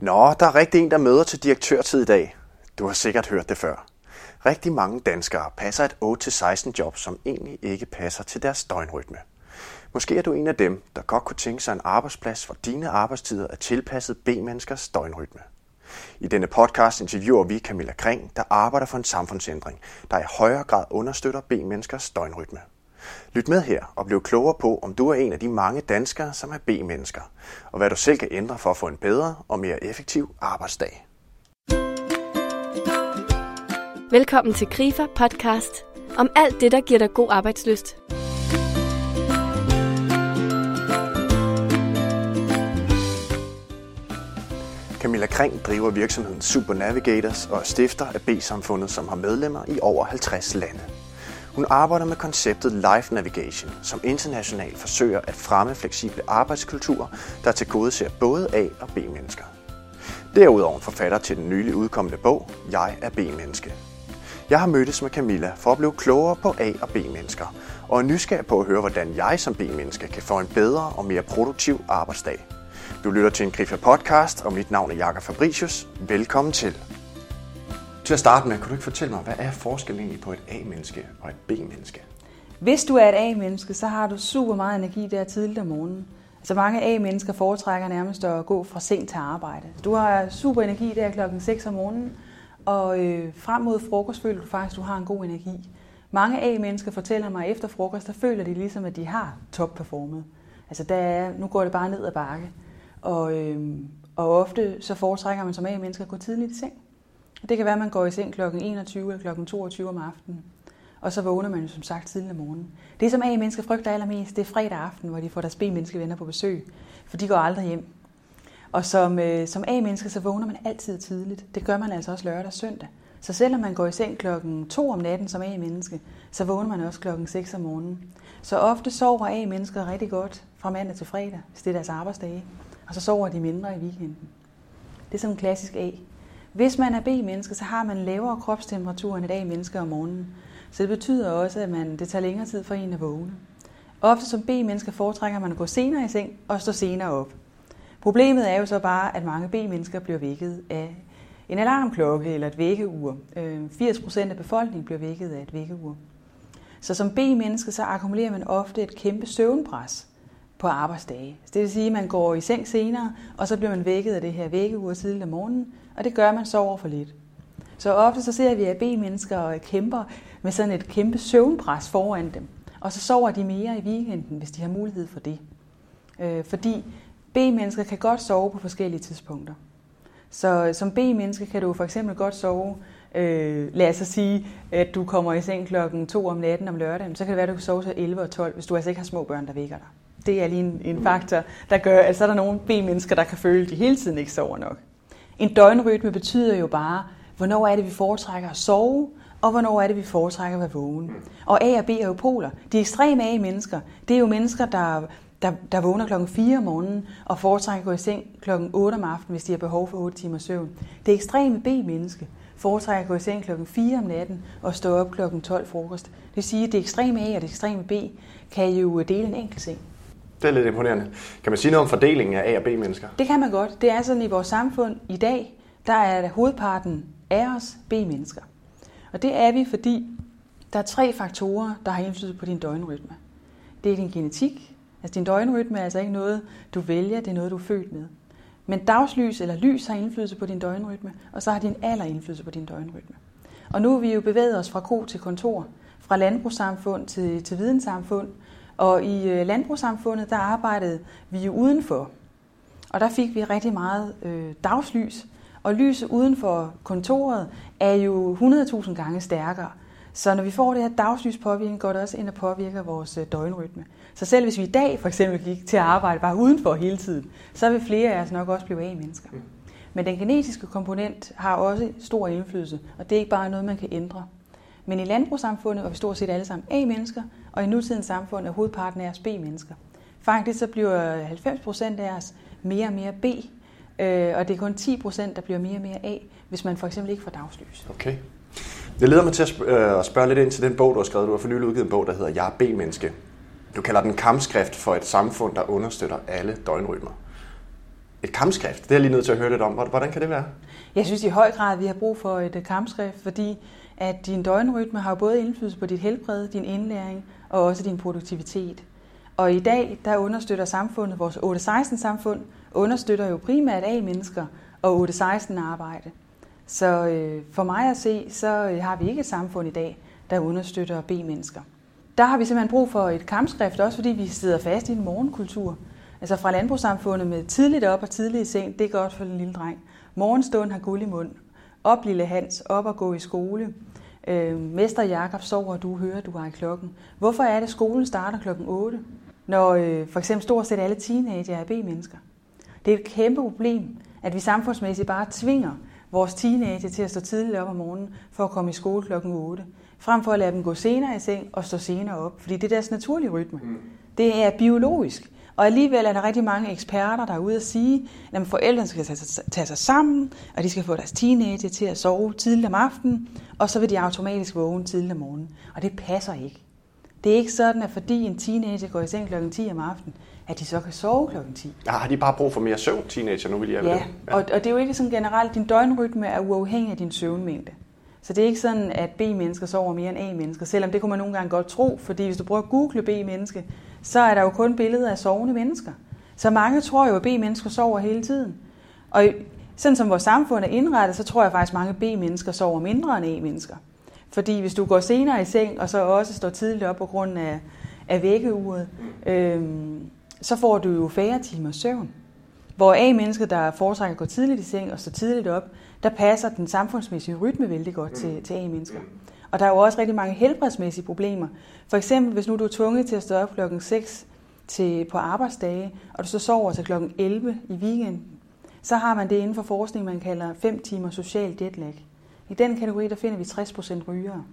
Nå, der er rigtig en, der møder til direktørtid i dag. Du har sikkert hørt det før. Rigtig mange danskere passer et 8-16 job, som egentlig ikke passer til deres døgnrytme. Måske er du en af dem, der godt kunne tænke sig en arbejdsplads, hvor dine arbejdstider er tilpasset B-menneskers døgnrytme. I denne podcast interviewer vi Camilla Kring, der arbejder for en samfundsændring, der i højere grad understøtter B-menneskers døgnrytme. Lyt med her og bliv klogere på, om du er en af de mange danskere, som er B-mennesker, og hvad du selv kan ændre for at få en bedre og mere effektiv arbejdsdag. Velkommen til Grifer Podcast om alt det, der giver dig god arbejdsløst. Camilla Kring driver virksomheden Super Navigators og er stifter af B-samfundet, som har medlemmer i over 50 lande. Hun arbejder med konceptet Life Navigation, som internationalt forsøger at fremme fleksible arbejdskulturer, der til gode ser både A- og B-mennesker. Derudover forfatter til den nylig udkommende bog Jeg er B-menneske. Jeg har mødtes med Camilla for at blive klogere på A- og B-mennesker, og er nysgerrig på at høre, hvordan jeg som B-menneske kan få en bedre og mere produktiv arbejdsdag. Du lytter til en Griffith podcast, og mit navn er Jakob Fabricius. Velkommen til. Til at starte med, kan du ikke fortælle mig, hvad er forskellen egentlig på et A-menneske og et B-menneske? Hvis du er et A-menneske, så har du super meget energi der tidligt om morgenen. Altså mange A-mennesker foretrækker nærmest at gå fra sent til arbejde. Du har super energi der klokken 6 om morgenen, og øh, frem mod frokost føler du faktisk, at du har en god energi. Mange A-mennesker fortæller mig, at efter frokost, der føler de ligesom, at de har topperformet. Altså der er, nu går det bare ned ad bakke. Og, øh, og ofte så foretrækker man som A-mennesker at gå tidligt i seng. Det kan være, at man går i seng kl. 21 eller kl. 22 om aftenen. Og så vågner man jo som sagt tidligt om morgenen. Det, som A-mennesker frygter allermest, det er fredag aften, hvor de får deres B-menneskevenner på besøg. For de går aldrig hjem. Og som, øh, som A-menneske, så vågner man altid tidligt. Det gør man altså også lørdag og søndag. Så selvom man går i seng klokken 2 om natten som A-menneske, så vågner man også klokken 6 om morgenen. Så ofte sover A-mennesker rigtig godt fra mandag til fredag, hvis det er deres arbejdsdage. Og så sover de mindre i weekenden. Det er sådan en klassisk A. Hvis man er B-menneske, så har man lavere kropstemperatur end et A-menneske om morgenen. Så det betyder også, at man, det tager længere tid for en at vågne. Ofte som B-menneske foretrækker man at gå senere i seng og stå senere op. Problemet er jo så bare, at mange B-mennesker bliver vækket af en alarmklokke eller et vækkeur. Øh, 80% af befolkningen bliver vækket af et vækkeur. Så som B-menneske, så akkumulerer man ofte et kæmpe søvnpres på arbejdsdage. Det vil sige, at man går i seng senere, og så bliver man vækket af det her vækkeur tidligt om morgenen, og det gør, man man over for lidt. Så ofte så ser vi, at B-mennesker kæmper med sådan et kæmpe søvnpres foran dem. Og så sover de mere i weekenden, hvis de har mulighed for det. Øh, fordi B-mennesker kan godt sove på forskellige tidspunkter. Så som B-menneske kan du for eksempel godt sove, øh, lad os sige, at du kommer i seng klokken 2 om natten om lørdagen, så kan det være, at du kan sove til 11 og 12, hvis du altså ikke har små børn, der vækker dig. Det er lige en, en faktor, der gør, at så er der nogle B-mennesker, der kan føle, at de hele tiden ikke sover nok. En døgnrytme betyder jo bare, hvornår er det, vi foretrækker at sove, og hvornår er det, vi foretrækker at være vågen. Og A og B er jo poler. De ekstreme A-mennesker, det er jo mennesker, der, der, der vågner klokken 4 om morgenen og foretrækker at gå i seng klokken 8 om aftenen, hvis de har behov for 8 timer søvn. Det ekstreme B-menneske foretrækker at gå i seng klokken 4 om natten og stå op klokken 12 frokost. Det vil sige, at det ekstreme A og det ekstreme B kan jo dele en enkelt seng. Det er lidt imponerende. Kan man sige noget om fordelingen af A- og B-mennesker? Det kan man godt. Det er sådan i vores samfund i dag, der er hovedparten af os B-mennesker. Og det er vi, fordi der er tre faktorer, der har indflydelse på din døgnrytme. Det er din genetik. Altså din døgnrytme er altså ikke noget, du vælger, det er noget, du er født med. Men dagslys eller lys har indflydelse på din døgnrytme, og så har din alder indflydelse på din døgnrytme. Og nu er vi jo bevæget os fra ko til kontor, fra landbrugssamfund til, til videnssamfund, og i øh, landbrugssamfundet, der arbejdede vi jo udenfor. Og der fik vi rigtig meget øh, dagslys, og lyset uden for kontoret er jo 100.000 gange stærkere. Så når vi får det her dagslys påvirkning, går det også ind og påvirker vores øh, døgnrytme. Så selv hvis vi i dag for eksempel gik til at arbejde bare udenfor hele tiden, så vil flere af os nok også blive A-mennesker. Men den genetiske komponent har også stor indflydelse, og det er ikke bare noget, man kan ændre. Men i landbrugssamfundet er vi stort set alle sammen A-mennesker, og i nutidens samfund er hovedparten af os B-mennesker. Faktisk så bliver 90 procent af os mere og mere B, og det er kun 10 procent, der bliver mere og mere A, hvis man for eksempel ikke får dagslys. Okay. Det leder mig til at spørge, spørge lidt ind til den bog, du har skrevet. Du har for nylig udgivet en bog, der hedder Jeg er B-menneske. Du kalder den kampskrift for et samfund, der understøtter alle døgnrytmer. et kampskrift. Det er jeg lige nødt til at høre lidt om. Hvordan kan det være? Jeg synes i høj grad, at vi har brug for et kampskrift, fordi at din døgnrytme har både indflydelse på dit helbred, din indlæring og også din produktivitet. Og i dag, der understøtter samfundet, vores 8-16-samfund, understøtter jo primært A-mennesker og 8-16 arbejde. Så øh, for mig at se, så øh, har vi ikke et samfund i dag, der understøtter B-mennesker. Der har vi simpelthen brug for et kampskrift, også fordi vi sidder fast i en morgenkultur. Altså fra landbrugssamfundet med tidligt op og tidligt i seng, det er godt for den lille dreng. Morgenstund har guld i mund. Op lille Hans, op og gå i skole. Øh, Mester Jakob sover, og du hører, du har i klokken. Hvorfor er det, at skolen starter klokken 8, når øh, for eksempel stort set alle teenager er B-mennesker? Det er et kæmpe problem, at vi samfundsmæssigt bare tvinger vores teenager til at stå tidligt op om morgenen for at komme i skole klokken 8, frem for at lade dem gå senere i seng og stå senere op, fordi det er deres naturlige rytme. Mm. Det er biologisk. Og alligevel er der rigtig mange eksperter, der er ude at sige, at forældrene skal tage sig sammen, og de skal få deres teenager til at sove tidligt om aftenen, og så vil de automatisk vågne tidligt om morgenen. Og det passer ikke. Det er ikke sådan, at fordi en teenager går i seng klokken 10 om aftenen, at de så kan sove klokken 10. Ja, har de bare brug for mere søvn, teenager, nu vil jeg ja, ja. Og, og det er jo ikke sådan generelt, din døgnrytme er uafhængig af din søvnmængde. Så det er ikke sådan, at B-mennesker sover mere end A-mennesker, selvom det kunne man nogle gange godt tro, fordi hvis du prøver at google B-menneske, så er der jo kun billeder af sovende mennesker. Så mange tror jo, at B-mennesker sover hele tiden. Og sådan som vores samfund er indrettet, så tror jeg faktisk, at mange B-mennesker sover mindre end E-mennesker. Fordi hvis du går senere i seng, og så også står tidligt op på grund af, af vækkeuret, øhm, så får du jo færre timer søvn. Hvor A-mennesker, der foretrækker at gå tidligt i seng og stå tidligt op, der passer den samfundsmæssige rytme vældig godt til, til A-mennesker. Og der er jo også rigtig mange helbredsmæssige problemer. For eksempel, hvis nu du er tvunget til at stå op klokken 6 til, på arbejdsdage, og du så sover til klokken 11 i weekenden, så har man det inden for forskning, man kalder 5 timer social jetlag. I den kategori, der finder vi 60% rygere.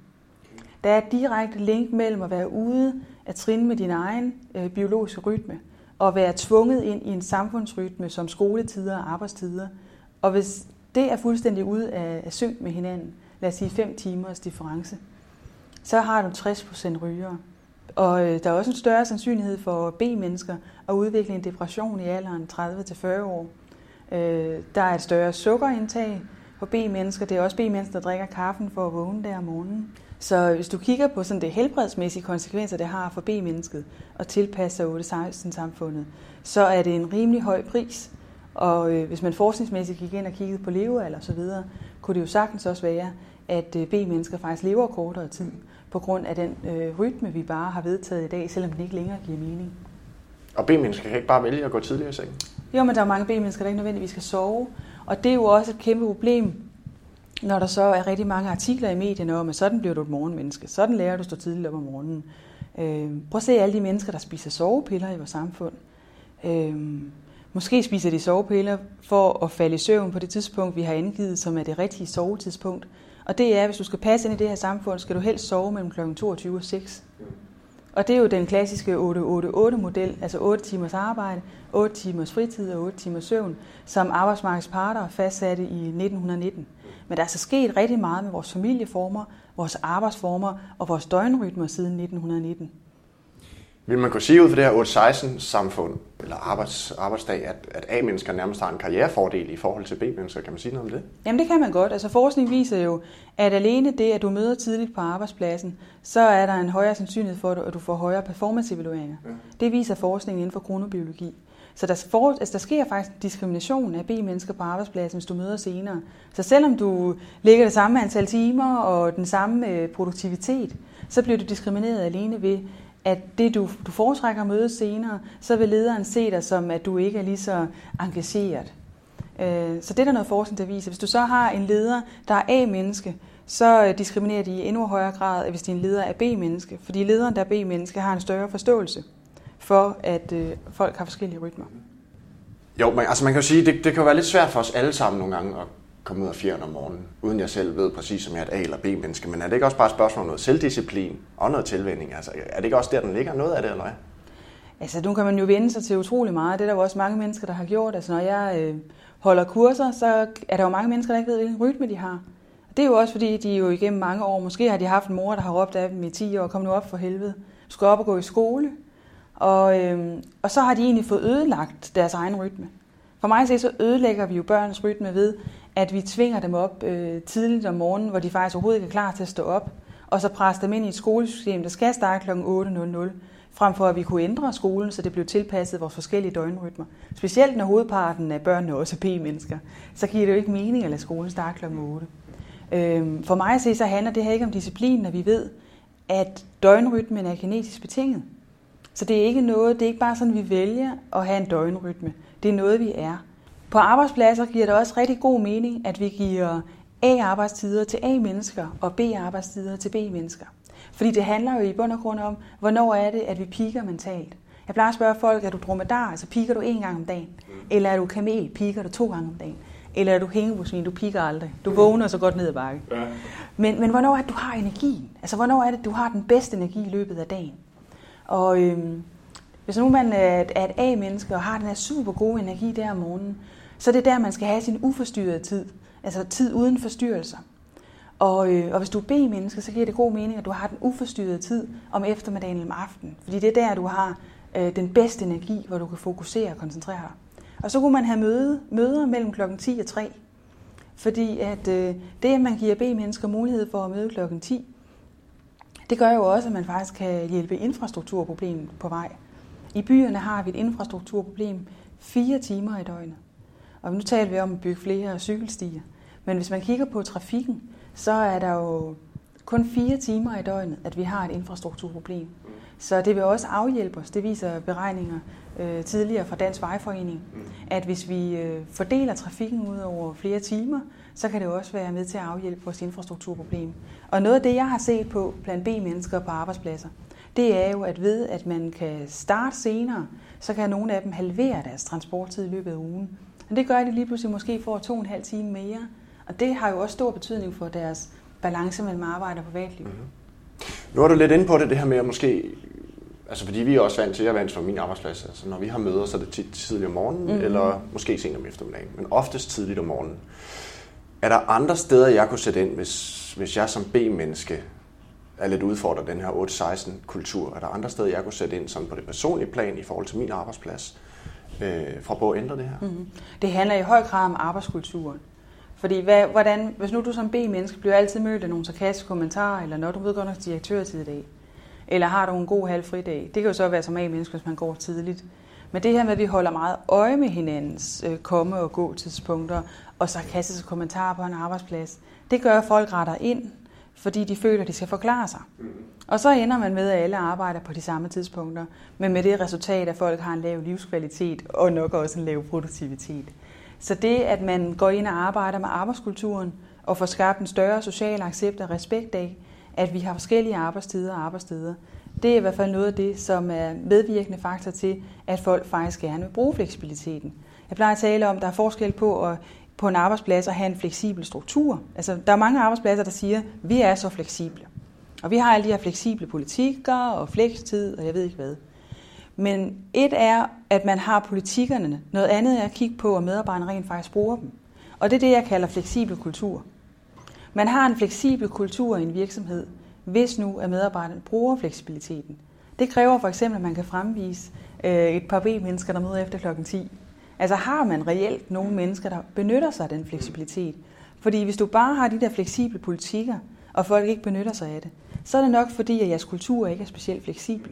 Der er et direkte link mellem at være ude at trin med din egen øh, biologiske rytme, og være tvunget ind i en samfundsrytme som skoletider og arbejdstider. Og hvis det er fuldstændig ude af, af synk med hinanden, lad os sige 5 timers difference, så har du 60% rygere. Og øh, der er også en større sandsynlighed for B-mennesker at udvikle en depression i alderen 30-40 år. Øh, der er et større sukkerindtag for B-mennesker. Det er også B-mennesker, der drikker kaffen for at vågne der om morgenen. Så hvis du kigger på sådan det helbredsmæssige konsekvenser, det har for B-mennesket at tilpasse sig 8-16-samfundet, så er det en rimelig høj pris. Og øh, hvis man forskningsmæssigt gik ind og kiggede på levealder osv., kunne det jo sagtens også være, at øh, B-mennesker faktisk lever kortere tid på grund af den øh, rytme, vi bare har vedtaget i dag, selvom den ikke længere giver mening. Og B-mennesker kan ikke bare vælge at gå tidligere i seng? Jo, men der er mange B-mennesker, der ikke nødvendigvis skal sove. Og det er jo også et kæmpe problem, når der så er rigtig mange artikler i medierne om, at sådan bliver du et morgenmenneske. Sådan lærer du at stå tidligt op om morgenen. Øh, prøv at se alle de mennesker, der spiser sovepiller i vores samfund. Øh, måske spiser de sovepiller for at falde i søvn på det tidspunkt, vi har angivet, som er det rigtige sovetidspunkt. Og det er, hvis du skal passe ind i det her samfund, skal du helst sove mellem kl. 22 og 6. Og det er jo den klassiske 8-8-8-model, altså 8 timers arbejde, 8 timers fritid og 8 timers søvn, som arbejdsmarkedets parter fastsatte i 1919. Men der er så sket rigtig meget med vores familieformer, vores arbejdsformer og vores døgnrytmer siden 1919. Vil man kunne sige ud fra det her 8-16-samfund, eller arbejds, arbejdsdag, at, at A-mennesker nærmest har en karrierefordel i forhold til B-mennesker? Kan man sige noget om det? Jamen det kan man godt. Altså forskning viser jo, at alene det, at du møder tidligt på arbejdspladsen, så er der en højere sandsynlighed for, at du får højere performance-evalueringer. Ja. Det viser forskning inden for kronobiologi. Så der, for, altså der sker faktisk diskrimination af B-mennesker på arbejdspladsen, hvis du møder senere. Så selvom du ligger det samme antal timer og den samme øh, produktivitet, så bliver du diskrimineret alene ved, at det du, du foretrækker at møde senere, så vil lederen se dig som, at du ikke er lige så engageret. Øh, så det er der noget forskning, der viser. Hvis du så har en leder, der er A-menneske, så øh, diskriminerer de i endnu højere grad, hvis din leder er B-menneske. Fordi lederen, der er B-menneske, har en større forståelse for, at øh, folk har forskellige rytmer. Jo, men altså man kan jo sige, det, det kan jo være lidt svært for os alle sammen nogle gange at komme ud af fjern om morgenen, uden jeg selv ved præcis, om jeg er et A- eller B-menneske. Men er det ikke også bare et spørgsmål om noget selvdisciplin og noget tilvænding? Altså, er det ikke også der, den ligger noget af det, eller hvad? Altså, nu kan man jo vende sig til utrolig meget. Det er der jo også mange mennesker, der har gjort. Altså, når jeg øh, holder kurser, så er der jo mange mennesker, der ikke ved, hvilken rytme de har. Og det er jo også, fordi de jo igennem mange år, måske har de haft en mor, der har råbt af dem i 10 år, kom nu op for helvede. Du skal op og gå i skole. Og, øh, og så har de egentlig fået ødelagt deres egen rytme. For mig så ødelægger vi jo børns rytme ved, at vi tvinger dem op øh, tidligt om morgenen, hvor de faktisk overhovedet ikke er klar til at stå op, og så presser dem ind i et skolesystem, der skal starte kl. 8.00, frem for at vi kunne ændre skolen, så det blev tilpasset vores forskellige døgnrytmer. Specielt når hovedparten af børnene også er P-mennesker, så giver det jo ikke mening at lade skolen starte kl. 8. Øh, for mig at se, så handler det her ikke om disciplin, når vi ved, at døgnrytmen er genetisk betinget. Så det er ikke noget, det er ikke bare sådan, vi vælger at have en døgnrytme. Det er noget, vi er. På arbejdspladser giver det også rigtig god mening, at vi giver A-arbejdstider til A-mennesker og B-arbejdstider til B-mennesker. Fordi det handler jo i bund og grund om, hvornår er det, at vi piker mentalt. Jeg plejer at spørge folk, er du dromedar, altså piker du en gang om dagen? Eller er du kamel, piker du to gange om dagen? Eller er du hængebusvin, du piker aldrig. Du vågner så godt ned ad bakke. Ja. Men, men hvornår er det, du har energien? Altså, hvornår er det, du har den bedste energi i løbet af dagen? Og øhm, hvis nu man er et, er et A-menneske og har den her super gode energi der om morgenen, så det er der, man skal have sin uforstyrrede tid. Altså tid uden forstyrrelser. Og, øh, og hvis du er B-menneske, så giver det god mening, at du har den uforstyrrede tid om eftermiddagen eller om aftenen. Fordi det er der, du har øh, den bedste energi, hvor du kan fokusere og koncentrere dig. Og så kunne man have møde, møder mellem klokken 10 og 3. Fordi at øh, det, at man giver B-mennesker mulighed for at møde klokken 10, det gør jo også, at man faktisk kan hjælpe infrastrukturproblemet på vej. I byerne har vi et infrastrukturproblem fire timer i døgnet. Og nu taler vi om at bygge flere cykelstier. Men hvis man kigger på trafikken, så er der jo kun fire timer i døgnet, at vi har et infrastrukturproblem. Så det vil også afhjælpe os. Det viser beregninger øh, tidligere fra Dansk Vejforening, at hvis vi øh, fordeler trafikken ud over flere timer, så kan det også være med til at afhjælpe vores infrastrukturproblem. Og noget af det, jeg har set på blandt B-mennesker på arbejdspladser, det er jo, at ved at man kan starte senere, så kan nogle af dem halvere deres transporttid i løbet af ugen. Og det gør, at de lige pludselig måske får to og en halv time mere. Og det har jo også stor betydning for deres balance mellem arbejde og privatliv. Mm-hmm. Nu er du lidt inde på det, det her med at måske Altså fordi vi er også vant til, jeg er vant til min arbejdsplads, altså når vi har møder, så er det tit tidligt om morgenen, mm-hmm. eller måske sent om eftermiddagen, men oftest tidligt om morgenen. Er der andre steder, jeg kunne sætte ind, hvis, hvis jeg som B-menneske er lidt udfordret den her 8-16 kultur? Er der andre steder, jeg kunne sætte ind sådan på det personlige plan i forhold til min arbejdsplads, øh, fra på at ændre det her? Mm-hmm. Det handler i høj grad om arbejdskulturen. Fordi hvad, hvordan, hvis nu du som B-menneske bliver altid mødt af nogle sarkastiske kommentarer, eller når du ved godt nok direktørtid i dag, eller har du en god halv fridag, det kan jo så være som A-menneske, hvis man går tidligt. Men det her med, at vi holder meget øje med hinandens øh, komme- og gå-tidspunkter, og sarkastiske kommentarer på en arbejdsplads, det gør, at folk retter ind, fordi de føler, at de skal forklare sig. Og så ender man med, at alle arbejder på de samme tidspunkter, men med det resultat, at folk har en lav livskvalitet og nok også en lav produktivitet. Så det, at man går ind og arbejder med arbejdskulturen og får skabt en større social accept og respekt af, at vi har forskellige arbejdstider og arbejdssteder, det er i hvert fald noget af det, som er medvirkende faktor til, at folk faktisk gerne vil bruge fleksibiliteten. Jeg plejer at tale om, at der er forskel på at på en arbejdsplads at have en fleksibel struktur. Altså, der er mange arbejdspladser, der siger, at vi er så fleksible. Og vi har alle de her fleksible politikker og flekstid, og jeg ved ikke hvad. Men et er, at man har politikkerne. Noget andet er at kigge på, at medarbejderne rent faktisk bruger dem. Og det er det, jeg kalder fleksibel kultur. Man har en fleksibel kultur i en virksomhed, hvis nu at medarbejderne bruger fleksibiliteten. Det kræver for eksempel, at man kan fremvise øh, et par B-mennesker, der møder efter klokken 10. Altså har man reelt nogle mennesker, der benytter sig af den fleksibilitet? Fordi hvis du bare har de der fleksible politikker, og folk ikke benytter sig af det, så er det nok fordi, at jeres kultur ikke er specielt fleksibel.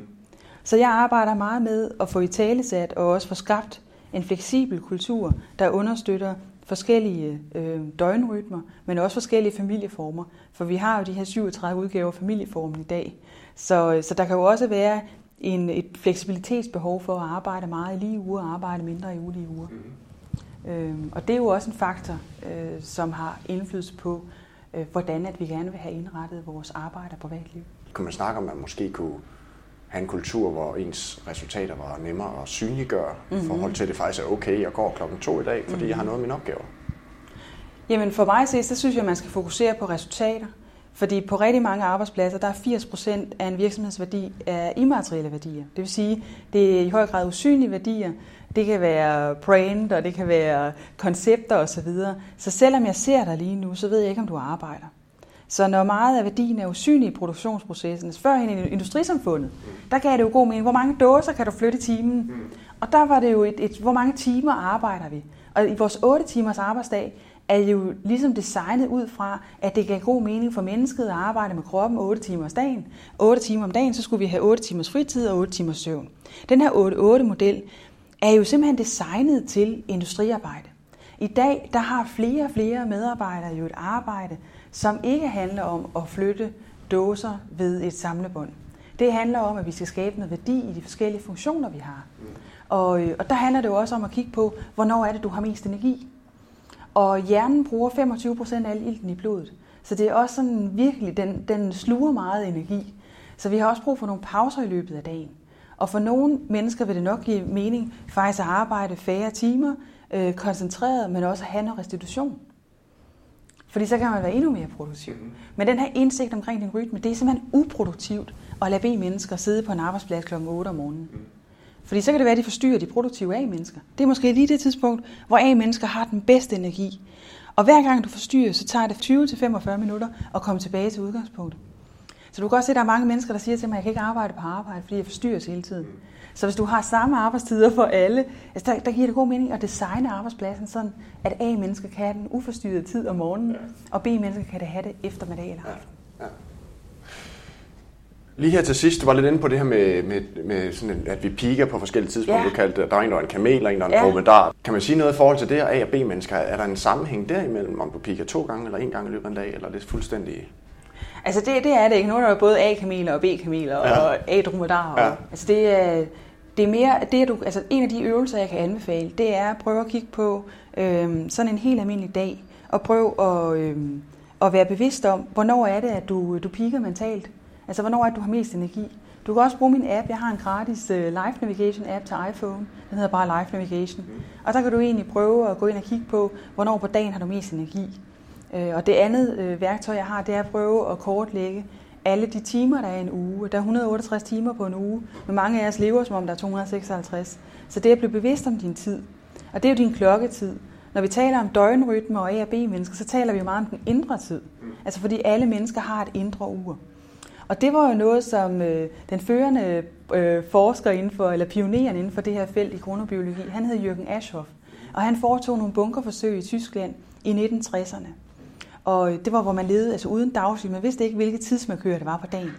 Så jeg arbejder meget med at få i talesat og også få skabt en fleksibel kultur, der understøtter forskellige øh, døgnrytmer, men også forskellige familieformer. For vi har jo de her 37 udgaver af familieformen i dag. Så, øh, så der kan jo også være en, et fleksibilitetsbehov for at arbejde meget i lige uger og arbejde mindre i ulige uger. Mm. Øhm, og det er jo også en faktor, øh, som har indflydelse på, øh, hvordan at vi gerne vil have indrettet vores arbejde og privatliv. Kunne man snakke om, at man måske kunne have en kultur, hvor ens resultater var nemmere at synliggøre, mm-hmm. i mhm. forhold til, at det faktisk er okay, jeg går klokken to i dag, fordi mm-hmm. jeg har noget af mine opgaver? Jamen for mig så synes jeg, at man skal fokusere på resultater. Fordi på rigtig mange arbejdspladser, der er 80 procent af en virksomhedsværdi af immaterielle værdier. Det vil sige, det er i høj grad usynlige værdier. Det kan være brand, og det kan være koncepter osv. Så, så selvom jeg ser dig lige nu, så ved jeg ikke, om du arbejder. Så når meget af værdien er usynlig i produktionsprocessen, før i industrisamfundet, der gav det jo god mening, hvor mange dåser kan du flytte i timen? Og der var det jo et, et hvor mange timer arbejder vi? Og i vores 8 timers arbejdsdag er jo ligesom designet ud fra, at det gav god mening for mennesket at arbejde med kroppen 8 timer om dagen. 8 timer om dagen, så skulle vi have 8 timers fritid og 8 timers søvn. Den her 8-8-model er jo simpelthen designet til industriarbejde. I dag der har flere og flere medarbejdere jo et arbejde, som ikke handler om at flytte dåser ved et samlebånd. Det handler om, at vi skal skabe noget værdi i de forskellige funktioner, vi har. Og, øh, og der handler det jo også om at kigge på, hvornår er det, du har mest energi. Og hjernen bruger 25 procent af al ilten i blodet. Så det er også sådan virkelig, den, den sluger meget energi. Så vi har også brug for nogle pauser i løbet af dagen. Og for nogle mennesker vil det nok give mening faktisk at arbejde færre timer, øh, koncentreret, men også at have noget restitution. Fordi så kan man være endnu mere produktiv. Mm. Men den her indsigt omkring din rytme, det er simpelthen uproduktivt at lade B-mennesker sidde på en arbejdsplads kl. 8 om morgenen. Fordi så kan det være, at de forstyrrer de produktive A-mennesker. Det er måske lige det tidspunkt, hvor A-mennesker har den bedste energi. Og hver gang du forstyrrer, så tager det 20-45 minutter at komme tilbage til udgangspunktet. Så du kan også se, at der er mange mennesker, der siger til mig, at jeg kan ikke arbejde på arbejde, fordi jeg forstyrres hele tiden. Så hvis du har samme arbejdstider for alle, altså der, der giver det god mening at designe arbejdspladsen sådan, at A-mennesker kan have den uforstyrrede tid om morgenen, og B-mennesker kan det have det eftermiddag eller aften. Ja. Ja. Lige her til sidst, du var lidt inde på det her med, med, med sådan, at vi piker på forskellige tidspunkter. Ja. Du kaldte, der er en, der er en kamel, og en, der er en ja. Kan man sige noget i forhold til det, og A- og B-mennesker? Er der en sammenhæng derimellem, om du piker to gange eller en gang i løbet af en dag, eller er det fuldstændig... Altså det, det er det ikke. Nu er der både A-kameler og B-kameler ja. og A-dromedarer. Ja. Altså det er, det er mere, det er du, altså en af de øvelser, jeg kan anbefale, det er at prøve at kigge på øhm, sådan en helt almindelig dag, og prøve at, øhm, at være bevidst om, hvornår er det, at du, du piker mentalt. Altså, hvornår er det, du har mest energi? Du kan også bruge min app. Jeg har en gratis uh, Life Navigation app til iPhone. Den hedder bare Life Navigation. Og der kan du egentlig prøve at gå ind og kigge på, hvornår på dagen har du mest energi. Uh, og det andet uh, værktøj, jeg har, det er at prøve at kortlægge alle de timer, der er i en uge. Der er 168 timer på en uge, men mange af os lever, som om der er 256. Så det er at blive bevidst om din tid. Og det er jo din klokketid. Når vi taler om døgnrytme og A og B-mennesker, så taler vi jo meget om den indre tid. Altså fordi alle mennesker har et indre ur. Og det var jo noget, som øh, den førende øh, forsker inden for, eller pioneren inden for det her felt i kronobiologi, han hed Jürgen Aschhoff. Og han foretog nogle bunkerforsøg i Tyskland i 1960'erne. Og det var, hvor man levede altså uden dagsliv. Man vidste ikke, hvilket tidsmarkør det var på dagen.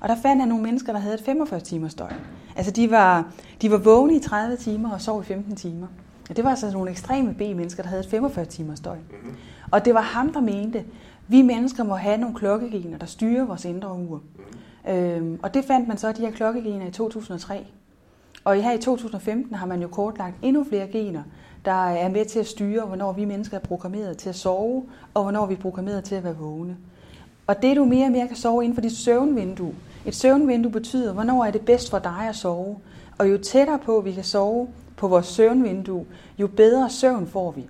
Og der fandt han nogle mennesker, der havde et 45 timers døgn. Altså de var, de var vågne i 30 timer og sov i 15 timer. Og det var altså nogle ekstreme B-mennesker, der havde et 45 timers døgn. Mm-hmm. Og det var ham, der mente, vi mennesker må have nogle klokkegener, der styrer vores indre ur. Mm. Øhm, og det fandt man så, de her klokkegener i 2003. Og her i 2015 har man jo kortlagt endnu flere gener, der er med til at styre, hvornår vi mennesker er programmeret til at sove, og hvornår vi er programmeret til at være vågne. Og det du mere og mere kan sove inden for dit søvnvindue. Et søvnvindue betyder, hvornår er det bedst for dig at sove. Og jo tættere på vi kan sove på vores søvnvindue, jo bedre søvn får vi.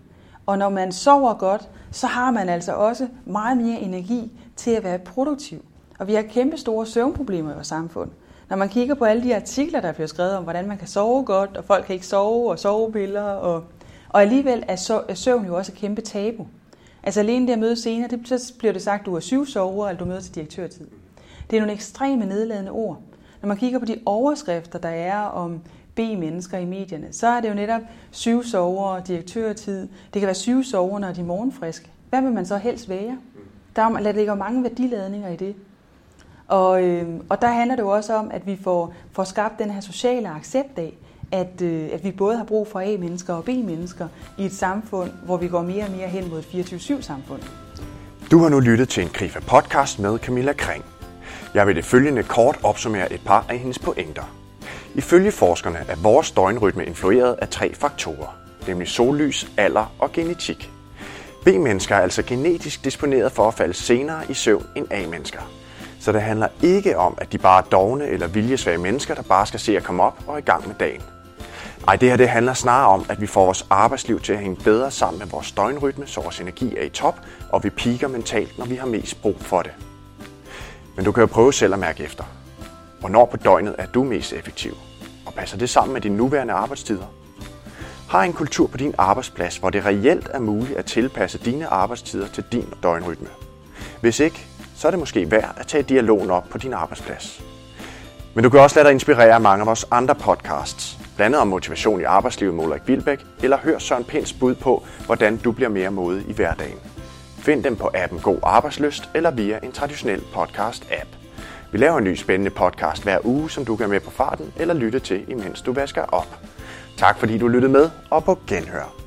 Og når man sover godt, så har man altså også meget mere energi til at være produktiv. Og vi har kæmpe store søvnproblemer i vores samfund. Når man kigger på alle de artikler, der bliver skrevet om, hvordan man kan sove godt, og folk kan ikke sove, og sovepiller, og, og alligevel er søvn jo også et kæmpe tabu. Altså alene det at møde senere, det, så bliver det sagt, at du er syv sover, eller du møder til direktørtid. Det er nogle ekstreme nedladende ord. Når man kigger på de overskrifter, der er om B-mennesker i medierne, så er det jo netop syv sover, direktørtid. Det kan være syv sover, når de er morgenfriske. Hvad vil man så helst være? Der, der ligger mange værdiladninger i det. Og, øh, og der handler det jo også om, at vi får, får skabt den her sociale accept af, at, øh, at vi både har brug for A-mennesker og B-mennesker i et samfund, hvor vi går mere og mere hen mod et 24-7-samfund. Du har nu lyttet til en Grifa podcast med Camilla Kring. Jeg vil det følgende kort opsummere et par af hendes pointer. Ifølge forskerne er vores døgnrytme influeret af tre faktorer, nemlig sollys, alder og genetik. B-mennesker er altså genetisk disponeret for at falde senere i søvn end A-mennesker. Så det handler ikke om, at de bare er dogne eller viljesvage mennesker, der bare skal se at komme op og i gang med dagen. Nej, det her det handler snarere om, at vi får vores arbejdsliv til at hænge bedre sammen med vores døgnrytme, så vores energi er i top, og vi piker mentalt, når vi har mest brug for det. Men du kan jo prøve selv at mærke efter. Hvornår på døgnet er du mest effektiv? Og passer det sammen med dine nuværende arbejdstider? Har en kultur på din arbejdsplads, hvor det reelt er muligt at tilpasse dine arbejdstider til din døgnrytme? Hvis ikke, så er det måske værd at tage dialogen op på din arbejdsplads. Men du kan også lade dig inspirere af mange af vores andre podcasts, blandt andet om motivation i arbejdslivet med Ulrik Vilbæk, eller hør Søren Pins bud på, hvordan du bliver mere modig i hverdagen. Find dem på appen God Arbejdsløst eller via en traditionel podcast-app. Vi laver en ny spændende podcast hver uge, som du kan med på farten eller lytte til, imens du vasker op. Tak fordi du lyttede med, og på genhør.